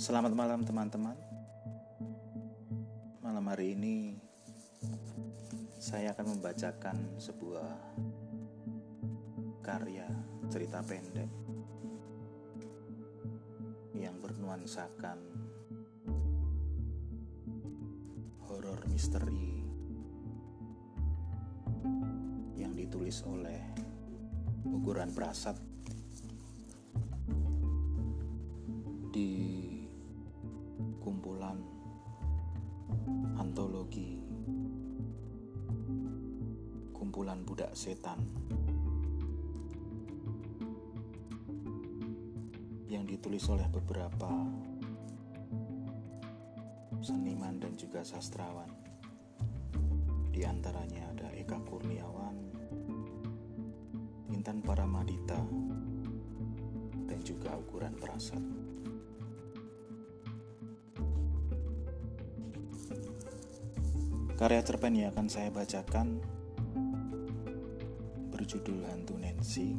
Selamat malam teman-teman. Malam hari ini saya akan membacakan sebuah karya cerita pendek yang bernuansakan horor misteri yang ditulis oleh Uguran Prasat setan yang ditulis oleh beberapa seniman dan juga sastrawan. Di antaranya ada Eka Kurniawan Intan Paramadita dan juga ukuran Prasat Karya cerpen yang akan saya bacakan berjudul Hantu Nancy.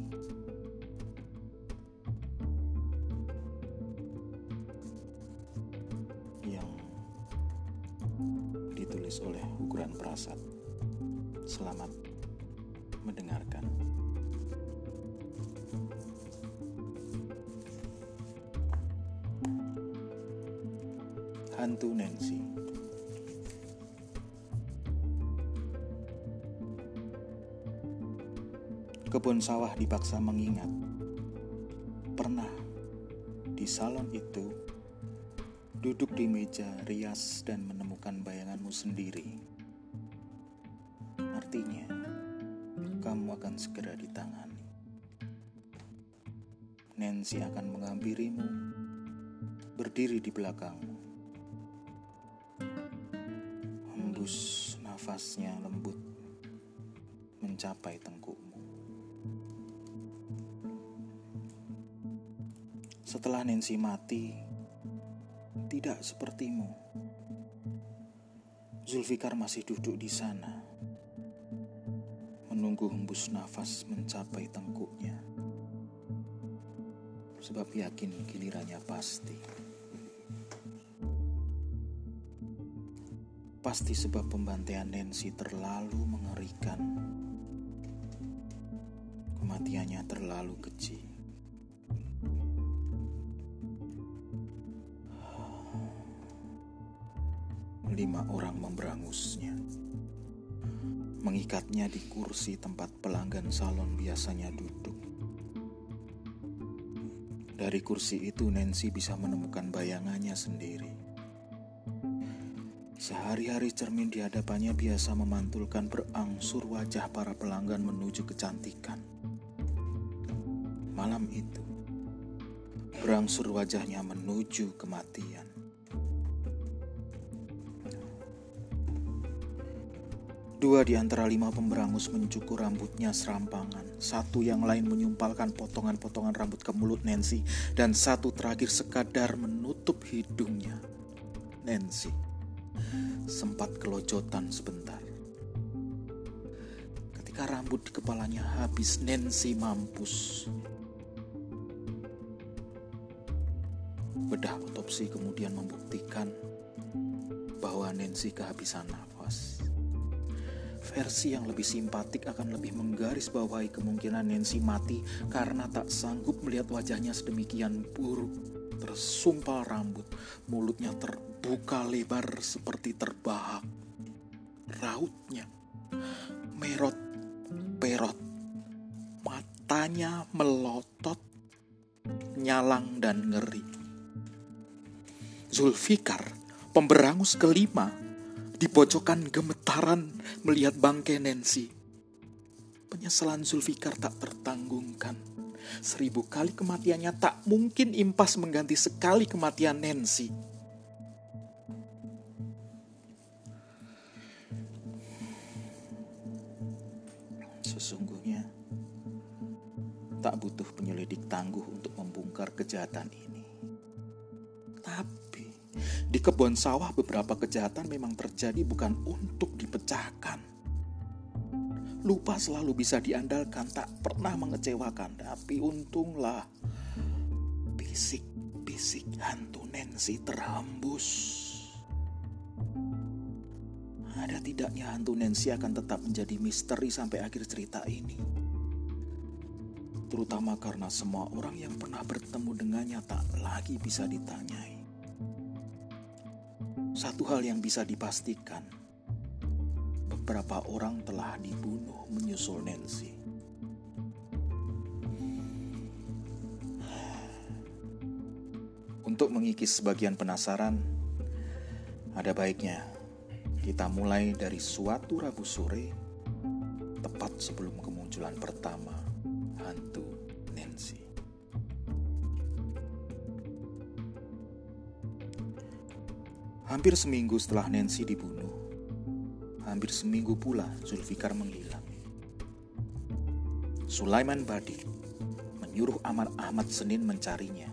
Yang ditulis oleh Ukuran Prasat. Selamat mendengarkan. Hantu Nancy. Kebun sawah dipaksa mengingat. Pernah di salon itu duduk di meja rias dan menemukan bayanganmu sendiri. Artinya, kamu akan segera ditangani. Nancy akan menghampirimu, berdiri di belakangmu. Hembus nafasnya lembut mencapai tengkukmu. Setelah Nancy mati, tidak sepertimu. Zulfikar masih duduk di sana, menunggu hembus nafas mencapai tengkuknya. Sebab yakin gilirannya pasti. Pasti sebab pembantaian Nancy terlalu mengerikan. Kematiannya terlalu kecil. Mengikatnya di kursi tempat pelanggan salon biasanya duduk. Dari kursi itu Nancy bisa menemukan bayangannya sendiri. Sehari-hari cermin di hadapannya biasa memantulkan berangsur wajah para pelanggan menuju kecantikan. Malam itu, berangsur wajahnya menuju kematian. Dua di antara lima pemberangus mencukur rambutnya serampangan. Satu yang lain menyumpalkan potongan-potongan rambut ke mulut Nancy. Dan satu terakhir sekadar menutup hidungnya. Nancy sempat kelojotan sebentar. Ketika rambut di kepalanya habis, Nancy mampus. Bedah otopsi kemudian membuktikan bahwa Nancy kehabisan nafas. Versi yang lebih simpatik akan lebih menggarisbawahi kemungkinan Nancy mati karena tak sanggup melihat wajahnya sedemikian buruk. Tersumpal rambut, mulutnya terbuka lebar seperti terbahak. Rautnya merot perot, matanya melotot, nyalang dan ngeri. Zulfikar, pemberangus kelima, di pojokan gemetaran melihat bangke Nancy. Penyesalan Zulfikar tak tertanggungkan. Seribu kali kematiannya tak mungkin impas mengganti sekali kematian Nancy. Sesungguhnya tak butuh penyelidik tangguh untuk membongkar kejahatan ini. Di kebun sawah beberapa kejahatan memang terjadi bukan untuk dipecahkan. Lupa selalu bisa diandalkan, tak pernah mengecewakan. Tapi untunglah, bisik-bisik Bisik hantu Nancy terhembus. Ada tidaknya hantu Nancy akan tetap menjadi misteri sampai akhir cerita ini. Terutama karena semua orang yang pernah bertemu dengannya tak lagi bisa ditanyai. Satu hal yang bisa dipastikan, beberapa orang telah dibunuh menyusul Nancy. Untuk mengikis sebagian penasaran, ada baiknya kita mulai dari suatu Rabu sore, tepat sebelum kemunculan pertama hantu Hampir seminggu setelah Nancy dibunuh, hampir seminggu pula Zulfikar menghilang. Sulaiman Badi menyuruh Amar Ahmad Senin mencarinya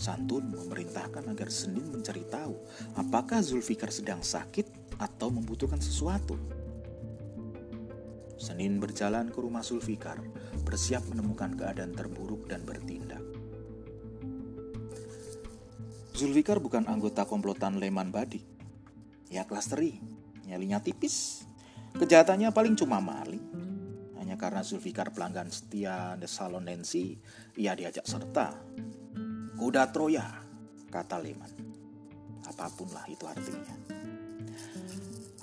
Santun memerintahkan agar Senin mencari tahu apakah Zulfikar sedang sakit atau membutuhkan sesuatu. Senin berjalan ke rumah Zulfikar, bersiap menemukan keadaan terburuk dan bertindak. Zulfikar bukan anggota komplotan Leman Badi. Ya klasteri, nyalinya tipis. Kejahatannya paling cuma maling. Hanya karena Zulfikar pelanggan setia The Salon Nancy, ia diajak serta Kuda Troya, kata Leman. Apapunlah itu artinya.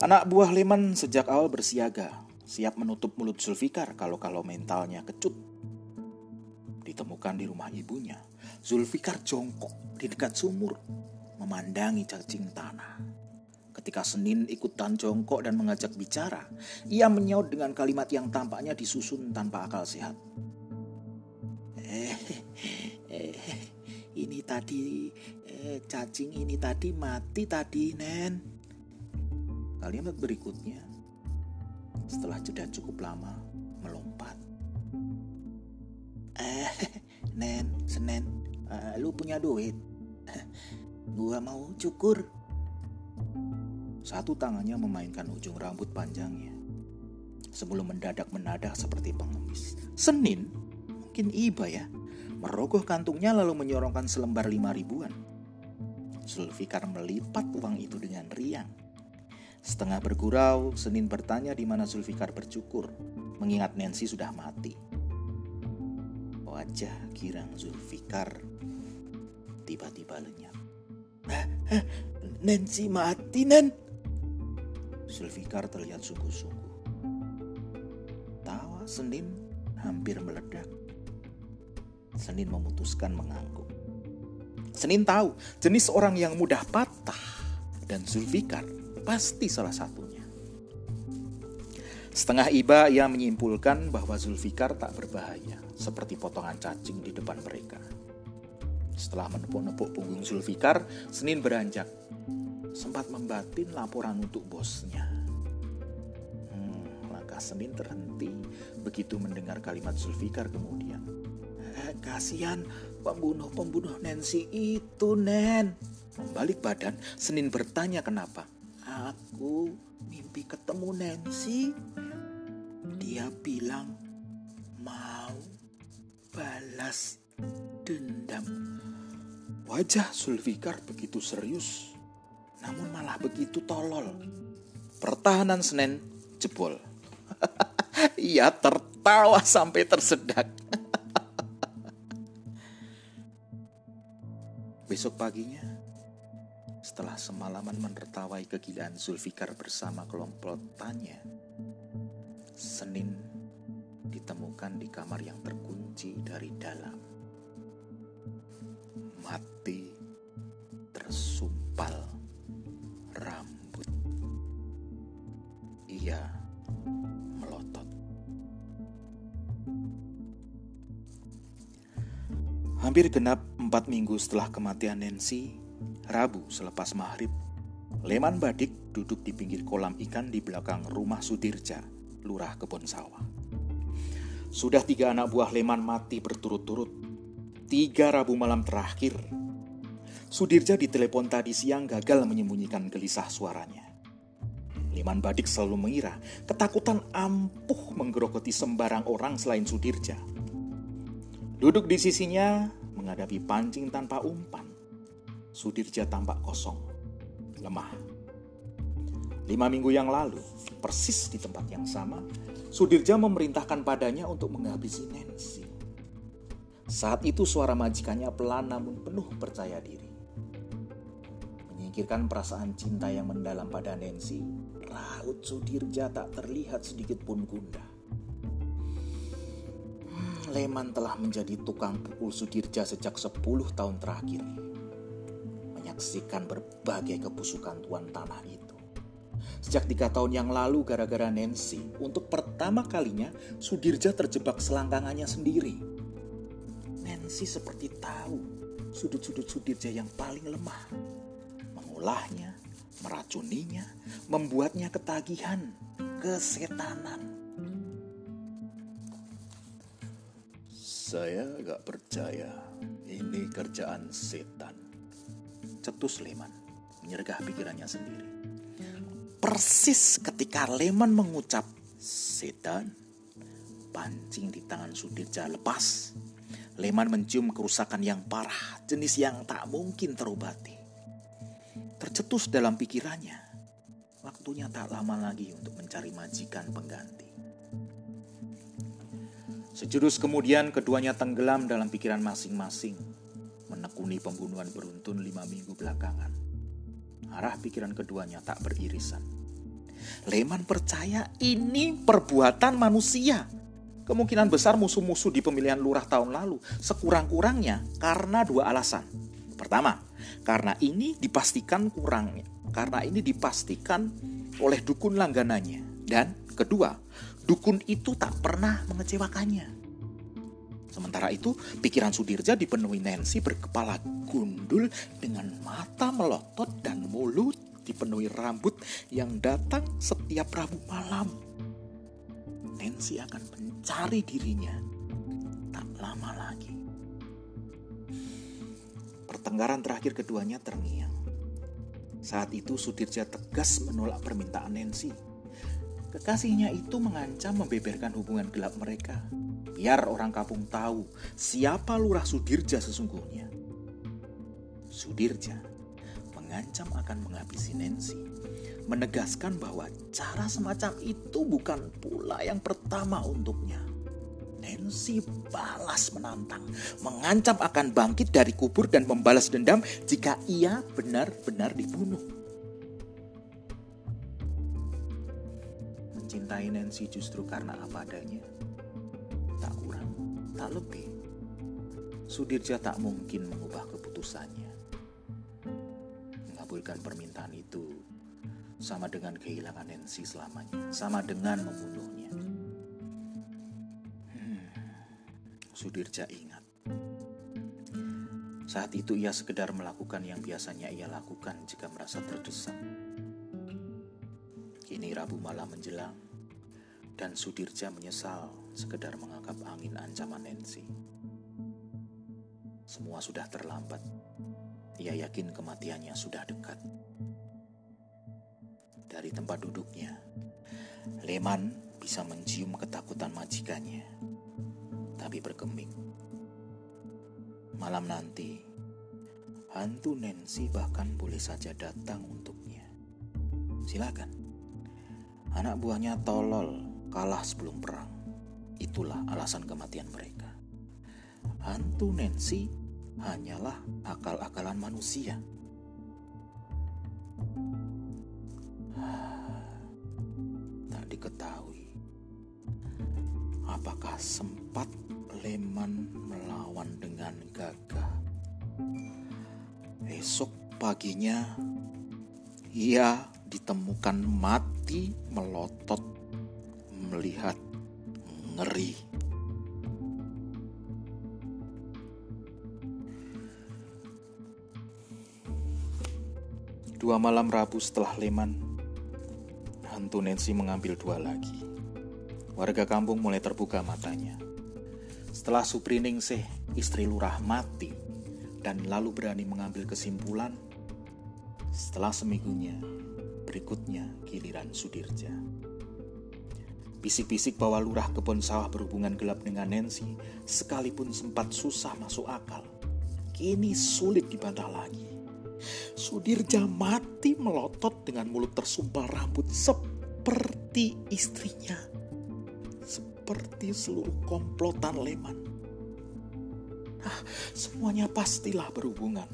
Anak buah Leman sejak awal bersiaga, siap menutup mulut Zulfikar kalau-kalau mentalnya kecut. Ditemukan di rumah ibunya, Zulfikar jongkok di dekat sumur, memandangi cacing tanah. Ketika Senin ikutan jongkok dan mengajak bicara, ia menyaut dengan kalimat yang tampaknya disusun tanpa akal sehat. Eh, eh, ini tadi eh, cacing ini tadi mati tadi nen kalimat berikutnya setelah jeda cukup lama melompat eh nen senen uh, lu punya duit gua mau cukur satu tangannya memainkan ujung rambut panjangnya sebelum mendadak menadak seperti pengemis Senin mungkin iba ya Merogoh kantungnya lalu menyorongkan selembar lima ribuan. Zulfikar melipat uang itu dengan riang. Setengah bergurau, Senin bertanya di mana Zulfikar bercukur, mengingat Nancy sudah mati. Wajah girang Zulfikar tiba-tiba lenyap. Nancy mati, Nen. Zulfikar terlihat sungguh-sungguh. Tawa Senin hampir meledak. Senin memutuskan mengangguk. Senin tahu jenis orang yang mudah patah dan Zulfikar pasti salah satunya. Setengah iba ia menyimpulkan bahwa Zulfikar tak berbahaya seperti potongan cacing di depan mereka. Setelah menepuk-nepuk punggung Zulfikar, Senin beranjak. Sempat membatin laporan untuk bosnya. Hmm, langkah Senin terhenti begitu mendengar kalimat Zulfikar kemudian. Kasihan pembunuh-pembunuh Nancy itu, Nen. Membalik badan, Senin bertanya kenapa. Aku mimpi ketemu Nancy. Dia bilang mau balas dendam. Wajah Sulfikar begitu serius, namun malah begitu tolol. Pertahanan Senin jebol. Ia tertawa sampai tersedak. Besok paginya, setelah semalaman menertawai kegilaan Zulfikar bersama kelompotannya, Senin ditemukan di kamar yang terkunci dari dalam. Mati tersumpal rambut. Ia melotot. Hampir genap Empat minggu setelah kematian Nancy, Rabu selepas maghrib, Leman Badik duduk di pinggir kolam ikan di belakang rumah Sudirja, lurah kebun sawah. Sudah tiga anak buah Leman mati berturut-turut. Tiga Rabu malam terakhir, Sudirja ditelepon tadi siang gagal menyembunyikan gelisah suaranya. Leman Badik selalu mengira ketakutan ampuh menggerogoti sembarang orang selain Sudirja Duduk di sisinya menghadapi pancing tanpa umpan. Sudirja tampak kosong, lemah. Lima minggu yang lalu, persis di tempat yang sama, Sudirja memerintahkan padanya untuk menghabisi Nancy. Saat itu suara majikannya pelan namun penuh percaya diri. Menyingkirkan perasaan cinta yang mendalam pada Nancy, raut Sudirja tak terlihat sedikit pun gundah. Leman telah menjadi tukang pukul Sudirja sejak 10 tahun terakhir. Menyaksikan berbagai kebusukan tuan tanah itu. Sejak tiga tahun yang lalu gara-gara Nancy, untuk pertama kalinya Sudirja terjebak selangkangannya sendiri. Nancy seperti tahu sudut-sudut Sudirja yang paling lemah. Mengolahnya, meracuninya, membuatnya ketagihan, kesetanan Saya gak percaya ini kerjaan setan. Cetus Leman menyergah pikirannya sendiri. Persis ketika Leman mengucap setan, pancing di tangan Sudirja lepas. Leman mencium kerusakan yang parah, jenis yang tak mungkin terobati. Tercetus dalam pikirannya, waktunya tak lama lagi untuk mencari majikan pengganti. Sejurus kemudian keduanya tenggelam dalam pikiran masing-masing, menekuni pembunuhan beruntun lima minggu belakangan. Arah pikiran keduanya tak beririsan. Leman percaya ini perbuatan manusia. Kemungkinan besar musuh-musuh di pemilihan lurah tahun lalu sekurang-kurangnya karena dua alasan. Pertama, karena ini dipastikan kurangnya, karena ini dipastikan oleh dukun langganannya. Dan kedua, Dukun itu tak pernah mengecewakannya. Sementara itu, pikiran Sudirja dipenuhi Nancy berkepala gundul dengan mata melotot dan mulut dipenuhi rambut yang datang setiap Rabu malam. Nancy akan mencari dirinya tak lama lagi. Pertengkaran terakhir keduanya terngiang. Saat itu Sudirja tegas menolak permintaan Nancy Kekasihnya itu mengancam membeberkan hubungan gelap mereka. Biar orang kampung tahu siapa lurah Sudirja sesungguhnya. Sudirja mengancam akan menghabisi Nancy. Menegaskan bahwa cara semacam itu bukan pula yang pertama untuknya. Nancy balas menantang, mengancam akan bangkit dari kubur dan membalas dendam jika ia benar-benar dibunuh. mencintai Nancy justru karena apa adanya. Tak kurang, tak lebih. Sudirja tak mungkin mengubah keputusannya. Mengabulkan permintaan itu sama dengan kehilangan Nancy selamanya, sama dengan membunuhnya. Hmm, Sudirja ingat. Saat itu ia sekedar melakukan yang biasanya ia lakukan jika merasa terdesak. Kini Rabu malam menjelang, dan Sudirja menyesal sekedar menganggap angin ancaman Nancy. Semua sudah terlambat. Ia yakin kematiannya sudah dekat. Dari tempat duduknya, Leman bisa mencium ketakutan majikannya, tapi berkeming. Malam nanti, hantu Nancy bahkan boleh saja datang untuknya. Silakan. Anak buahnya tolol kalah sebelum perang. Itulah alasan kematian mereka. Hantu Nancy hanyalah akal-akalan manusia. Tak diketahui apakah sempat Leman melawan dengan gagah. Esok paginya ia ditemukan mati melotot melihat ngeri. Dua malam Rabu setelah Leman, hantu Nancy mengambil dua lagi. Warga kampung mulai terbuka matanya. Setelah Supriningsih, istri lurah mati, dan lalu berani mengambil kesimpulan, setelah seminggunya, berikutnya giliran Sudirja. Bisik-bisik bahwa lurah kebun sawah berhubungan gelap dengan Nancy, sekalipun sempat susah masuk akal. Kini sulit dibantah lagi. Sudirja mati melotot dengan mulut tersumpal rambut seperti istrinya. Seperti seluruh komplotan Leman. Nah, semuanya pastilah berhubungan.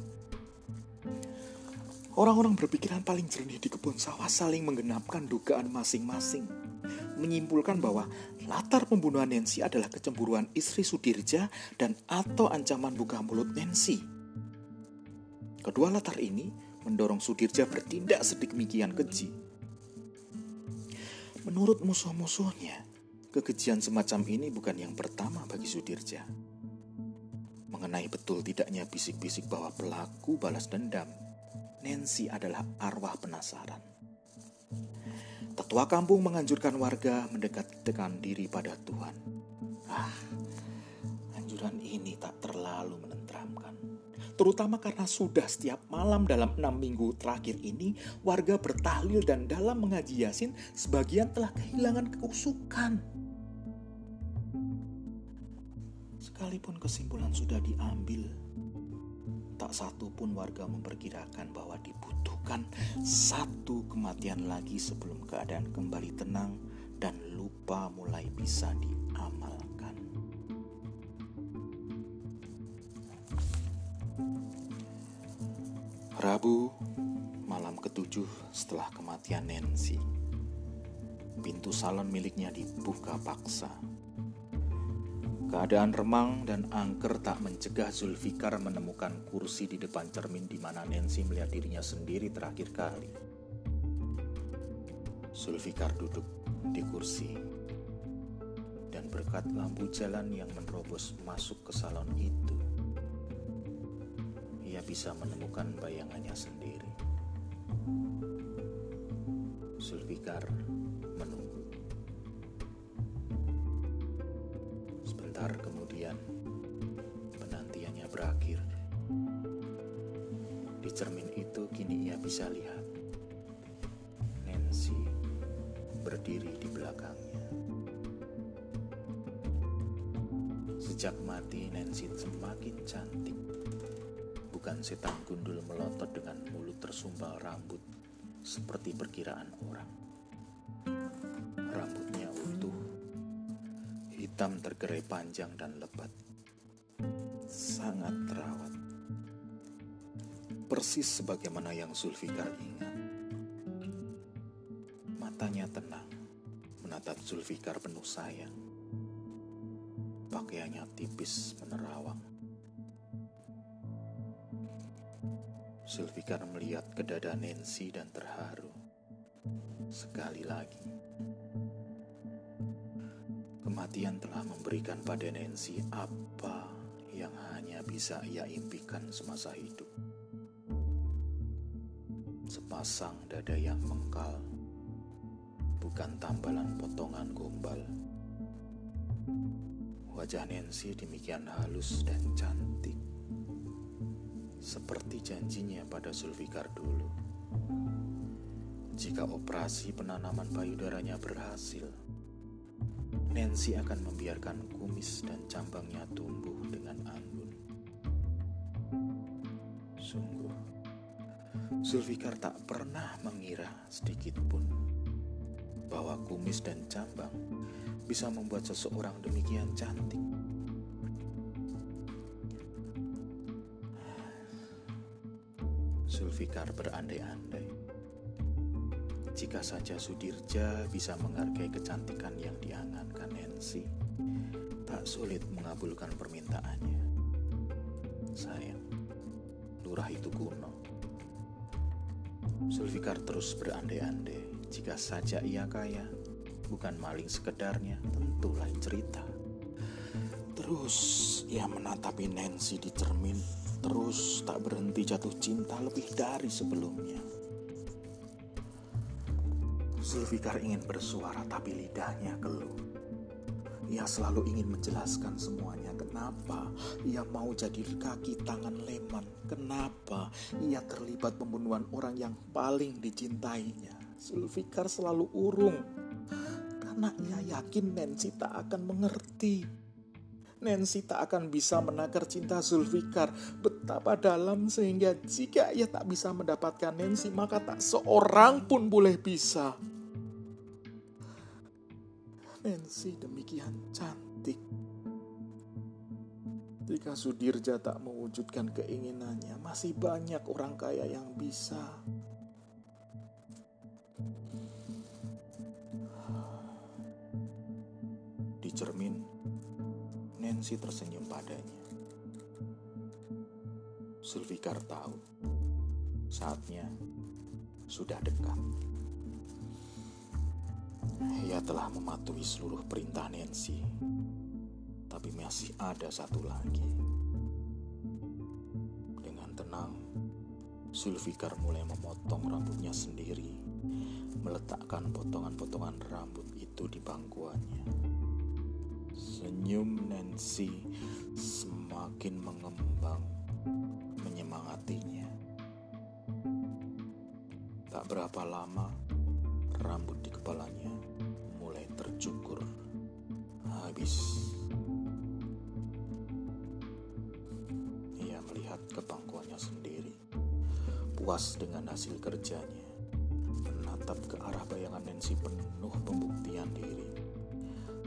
Orang-orang berpikiran paling jernih di kebun sawah saling menggenapkan dugaan masing-masing. Menyimpulkan bahwa latar pembunuhan Nancy adalah kecemburuan istri Sudirja dan atau ancaman buka mulut Nancy. Kedua latar ini mendorong Sudirja bertindak sedemikian keji. Menurut musuh-musuhnya, kekejian semacam ini bukan yang pertama bagi Sudirja. Mengenai betul tidaknya bisik-bisik bahwa pelaku balas dendam Nancy adalah arwah penasaran. Tetua kampung menganjurkan warga mendekat-dekat diri pada Tuhan. Ah, anjuran ini tak terlalu menenteramkan. Terutama karena sudah setiap malam dalam enam minggu terakhir ini, warga bertahlil dan dalam mengaji Yasin, sebagian telah kehilangan keusukan. Sekalipun kesimpulan sudah diambil, tak satu pun warga memperkirakan bahwa dibutuhkan satu kematian lagi sebelum keadaan kembali tenang dan lupa mulai bisa diamalkan. Rabu, malam ketujuh setelah kematian Nancy. Pintu salon miliknya dibuka paksa Keadaan remang dan angker tak mencegah Zulfikar menemukan kursi di depan cermin di mana Nancy melihat dirinya sendiri terakhir kali. Zulfikar duduk di kursi dan berkat lampu jalan yang menerobos masuk ke salon itu, ia bisa menemukan bayangannya sendiri. Zulfikar Sebentar kemudian, penantiannya berakhir. Di cermin itu kini ia bisa lihat Nancy berdiri di belakangnya. Sejak mati, Nancy semakin cantik. Bukan setan gundul melotot dengan mulut tersumbal rambut seperti perkiraan orang. Rambutnya hitam tergerai panjang dan lebat. Sangat terawat. Persis sebagaimana yang Zulfikar ingat. Matanya tenang, menatap Zulfikar penuh sayang. Pakaiannya tipis menerawang. Zulfikar melihat ke dada Nancy dan terharu. Sekali lagi, Kematian telah memberikan pada Nancy apa yang hanya bisa ia impikan semasa hidup. Sepasang dada yang mengkal, bukan tambalan potongan gombal. Wajah Nancy demikian halus dan cantik, seperti janjinya pada Zulfikar dulu. Jika operasi penanaman payudaranya berhasil, Nancy akan membiarkan kumis dan cambangnya tumbuh dengan anggun. Sungguh, Zulfikar tak pernah mengira sedikit pun bahwa kumis dan cambang bisa membuat seseorang demikian cantik. Zulfikar berandai-andai jika saja Sudirja bisa menghargai kecantikan yang diangankan Nancy, tak sulit mengabulkan permintaannya. Sayang, lurah itu kuno. Zulfikar terus berandai-andai jika saja ia kaya, bukan maling sekedarnya, tentu lain cerita. Terus ia menatapi Nancy di cermin, terus tak berhenti jatuh cinta lebih dari sebelumnya. Zulfikar ingin bersuara tapi lidahnya keluh. Ia selalu ingin menjelaskan semuanya. Kenapa ia mau jadi kaki tangan Leman? Kenapa ia terlibat pembunuhan orang yang paling dicintainya? Zulfikar selalu urung. anaknya yakin Nancy tak akan mengerti. Nancy tak akan bisa menakar cinta Zulfikar betapa dalam sehingga jika ia tak bisa mendapatkan Nancy maka tak seorang pun boleh bisa. Nancy demikian cantik. Jika Sudirja tak mewujudkan keinginannya, masih banyak orang kaya yang bisa. Di cermin, Nancy tersenyum padanya. Sulfikar tahu saatnya sudah dekat. Ia telah mematuhi seluruh perintah Nancy, tapi masih ada satu lagi. Dengan tenang, Sulfikar mulai memotong rambutnya sendiri, meletakkan potongan-potongan rambut itu di bangkuannya. Senyum Nancy semakin mengembang, menyemangatinya. Tak berapa lama, rambut di kepalanya mulai tercukur habis. Ia melihat ke pangkuannya sendiri, puas dengan hasil kerjanya, menatap ke arah bayangan Nancy penuh pembuktian diri.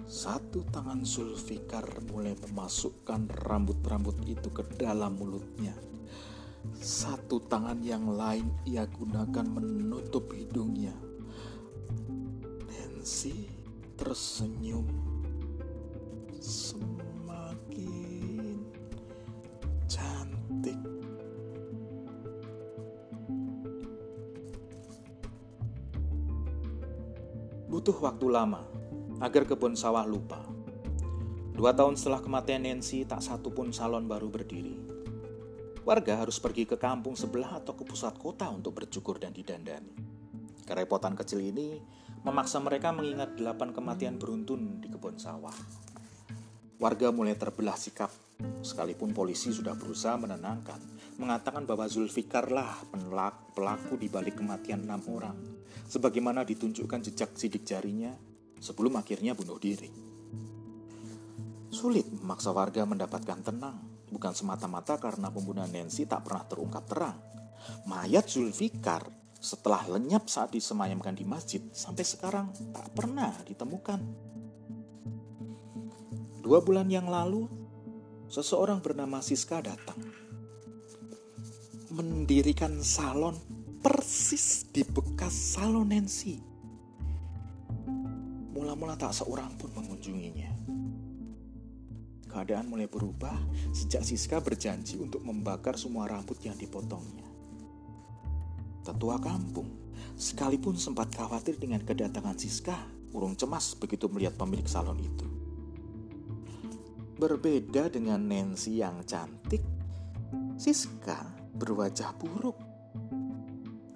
Satu tangan Zulfikar mulai memasukkan rambut-rambut itu ke dalam mulutnya. Satu tangan yang lain ia gunakan menutup hidungnya Nancy tersenyum semakin cantik. Butuh waktu lama agar kebun sawah lupa. Dua tahun setelah kematian Nancy, tak satu pun salon baru berdiri. Warga harus pergi ke kampung sebelah atau ke pusat kota untuk bercukur dan didandani. Kerepotan kecil ini memaksa mereka mengingat delapan kematian beruntun di kebun sawah. Warga mulai terbelah sikap, sekalipun polisi sudah berusaha menenangkan, mengatakan bahwa Zulfikar lah pelaku di balik kematian enam orang, sebagaimana ditunjukkan jejak sidik jarinya sebelum akhirnya bunuh diri. Sulit memaksa warga mendapatkan tenang, bukan semata-mata karena pembunuhan Nancy tak pernah terungkap terang. Mayat Zulfikar setelah lenyap saat disemayamkan di masjid sampai sekarang tak pernah ditemukan. Dua bulan yang lalu, seseorang bernama Siska datang. Mendirikan salon persis di bekas salon Nancy. Mula-mula tak seorang pun mengunjunginya. Keadaan mulai berubah sejak Siska berjanji untuk membakar semua rambut yang dipotongnya tetua kampung. Sekalipun sempat khawatir dengan kedatangan Siska, urung cemas begitu melihat pemilik salon itu. Berbeda dengan Nancy yang cantik, Siska berwajah buruk.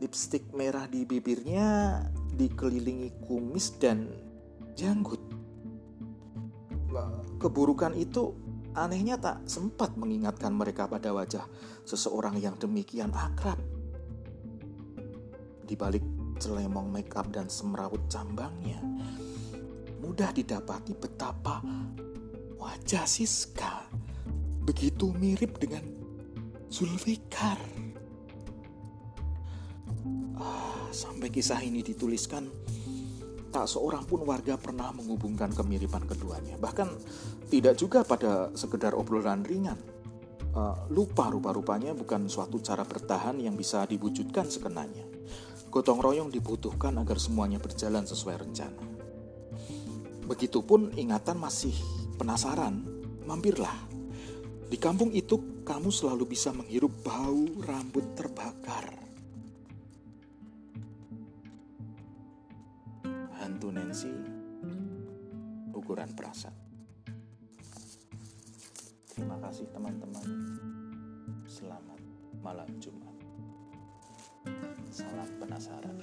Lipstik merah di bibirnya dikelilingi kumis dan janggut. Keburukan itu anehnya tak sempat mengingatkan mereka pada wajah seseorang yang demikian akrab di balik celemong makeup dan semrawut cambangnya, mudah didapati betapa wajah Siska begitu mirip dengan Zulfikar. Ah, sampai kisah ini dituliskan, tak seorang pun warga pernah menghubungkan kemiripan keduanya. Bahkan tidak juga pada sekedar obrolan ringan. Uh, lupa rupa-rupanya bukan suatu cara bertahan yang bisa diwujudkan sekenanya. Gotong royong dibutuhkan agar semuanya berjalan sesuai rencana. Begitupun ingatan masih penasaran, mampirlah. Di kampung itu kamu selalu bisa menghirup bau rambut terbakar. Hantu Nancy, ukuran perasa. Terima kasih teman-teman. Selamat malam Jumat. Salam penasaran.